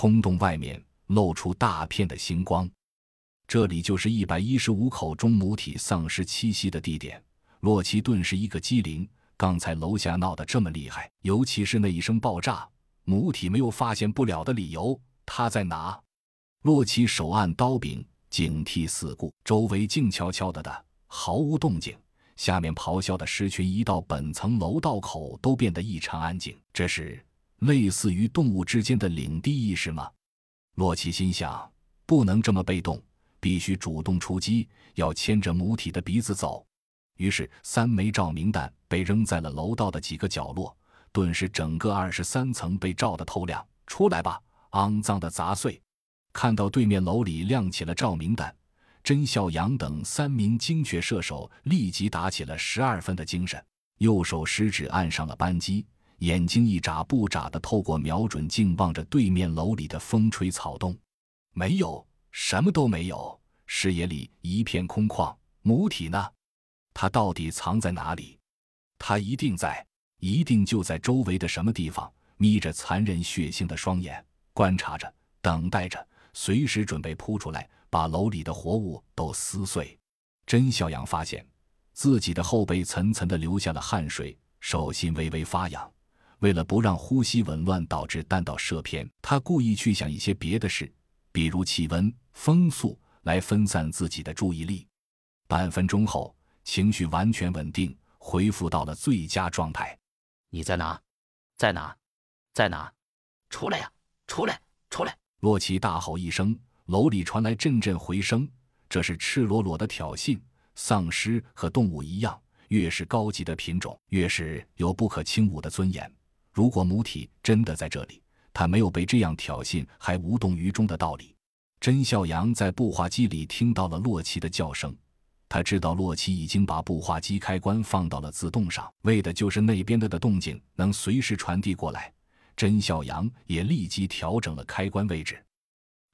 空洞外面露出大片的星光。这里就是一百一十五口中母体丧失气息的地点。洛奇顿时一个机灵，刚才楼下闹得这么厉害，尤其是那一声爆炸，母体没有发现不了的理由。他在哪？洛奇手按刀柄，警惕四顾，周围静悄悄的的，毫无动静。下面咆哮的狮群一到本层楼道口，都变得异常安静。这是类似于动物之间的领地意识吗？洛奇心想，不能这么被动。必须主动出击，要牵着母体的鼻子走。于是，三枚照明弹被扔在了楼道的几个角落，顿时整个二十三层被照得透亮。出来吧，肮脏的杂碎！看到对面楼里亮起了照明弹，甄孝阳等三名精确射手立即打起了十二分的精神，右手食指按上了扳机，眼睛一眨不眨地透过瞄准镜望着对面楼里的风吹草动，没有。什么都没有，视野里一片空旷。母体呢？它到底藏在哪里？它一定在，一定就在周围的什么地方。眯着残忍血腥的双眼，观察着，等待着，随时准备扑出来，把楼里的活物都撕碎。甄小阳发现自己的后背层层的流下了汗水，手心微微发痒。为了不让呼吸紊乱导致弹道射偏，他故意去想一些别的事。比如气温、风速来分散自己的注意力。半分钟后，情绪完全稳定，恢复到了最佳状态。你在哪？在哪？在哪？出来呀！出来！出来！洛奇大吼一声，楼里传来阵阵回声。这是赤裸裸的挑衅。丧尸和动物一样，越是高级的品种，越是有不可轻侮的尊严。如果母体真的在这里，他没有被这样挑衅还无动于衷的道理。甄孝阳在步话机里听到了洛奇的叫声，他知道洛奇已经把步话机开关放到了自动上，为的就是那边的的动静能随时传递过来。甄孝阳也立即调整了开关位置。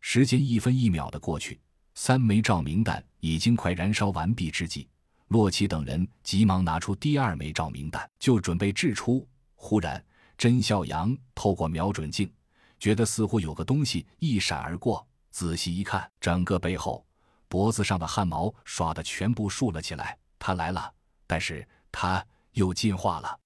时间一分一秒的过去，三枚照明弹已经快燃烧完毕之际，洛奇等人急忙拿出第二枚照明弹，就准备掷出。忽然，甄孝阳透过瞄准镜，觉得似乎有个东西一闪而过。仔细一看，整个背后、脖子上的汗毛唰的全部竖了起来。他来了，但是他又进化了。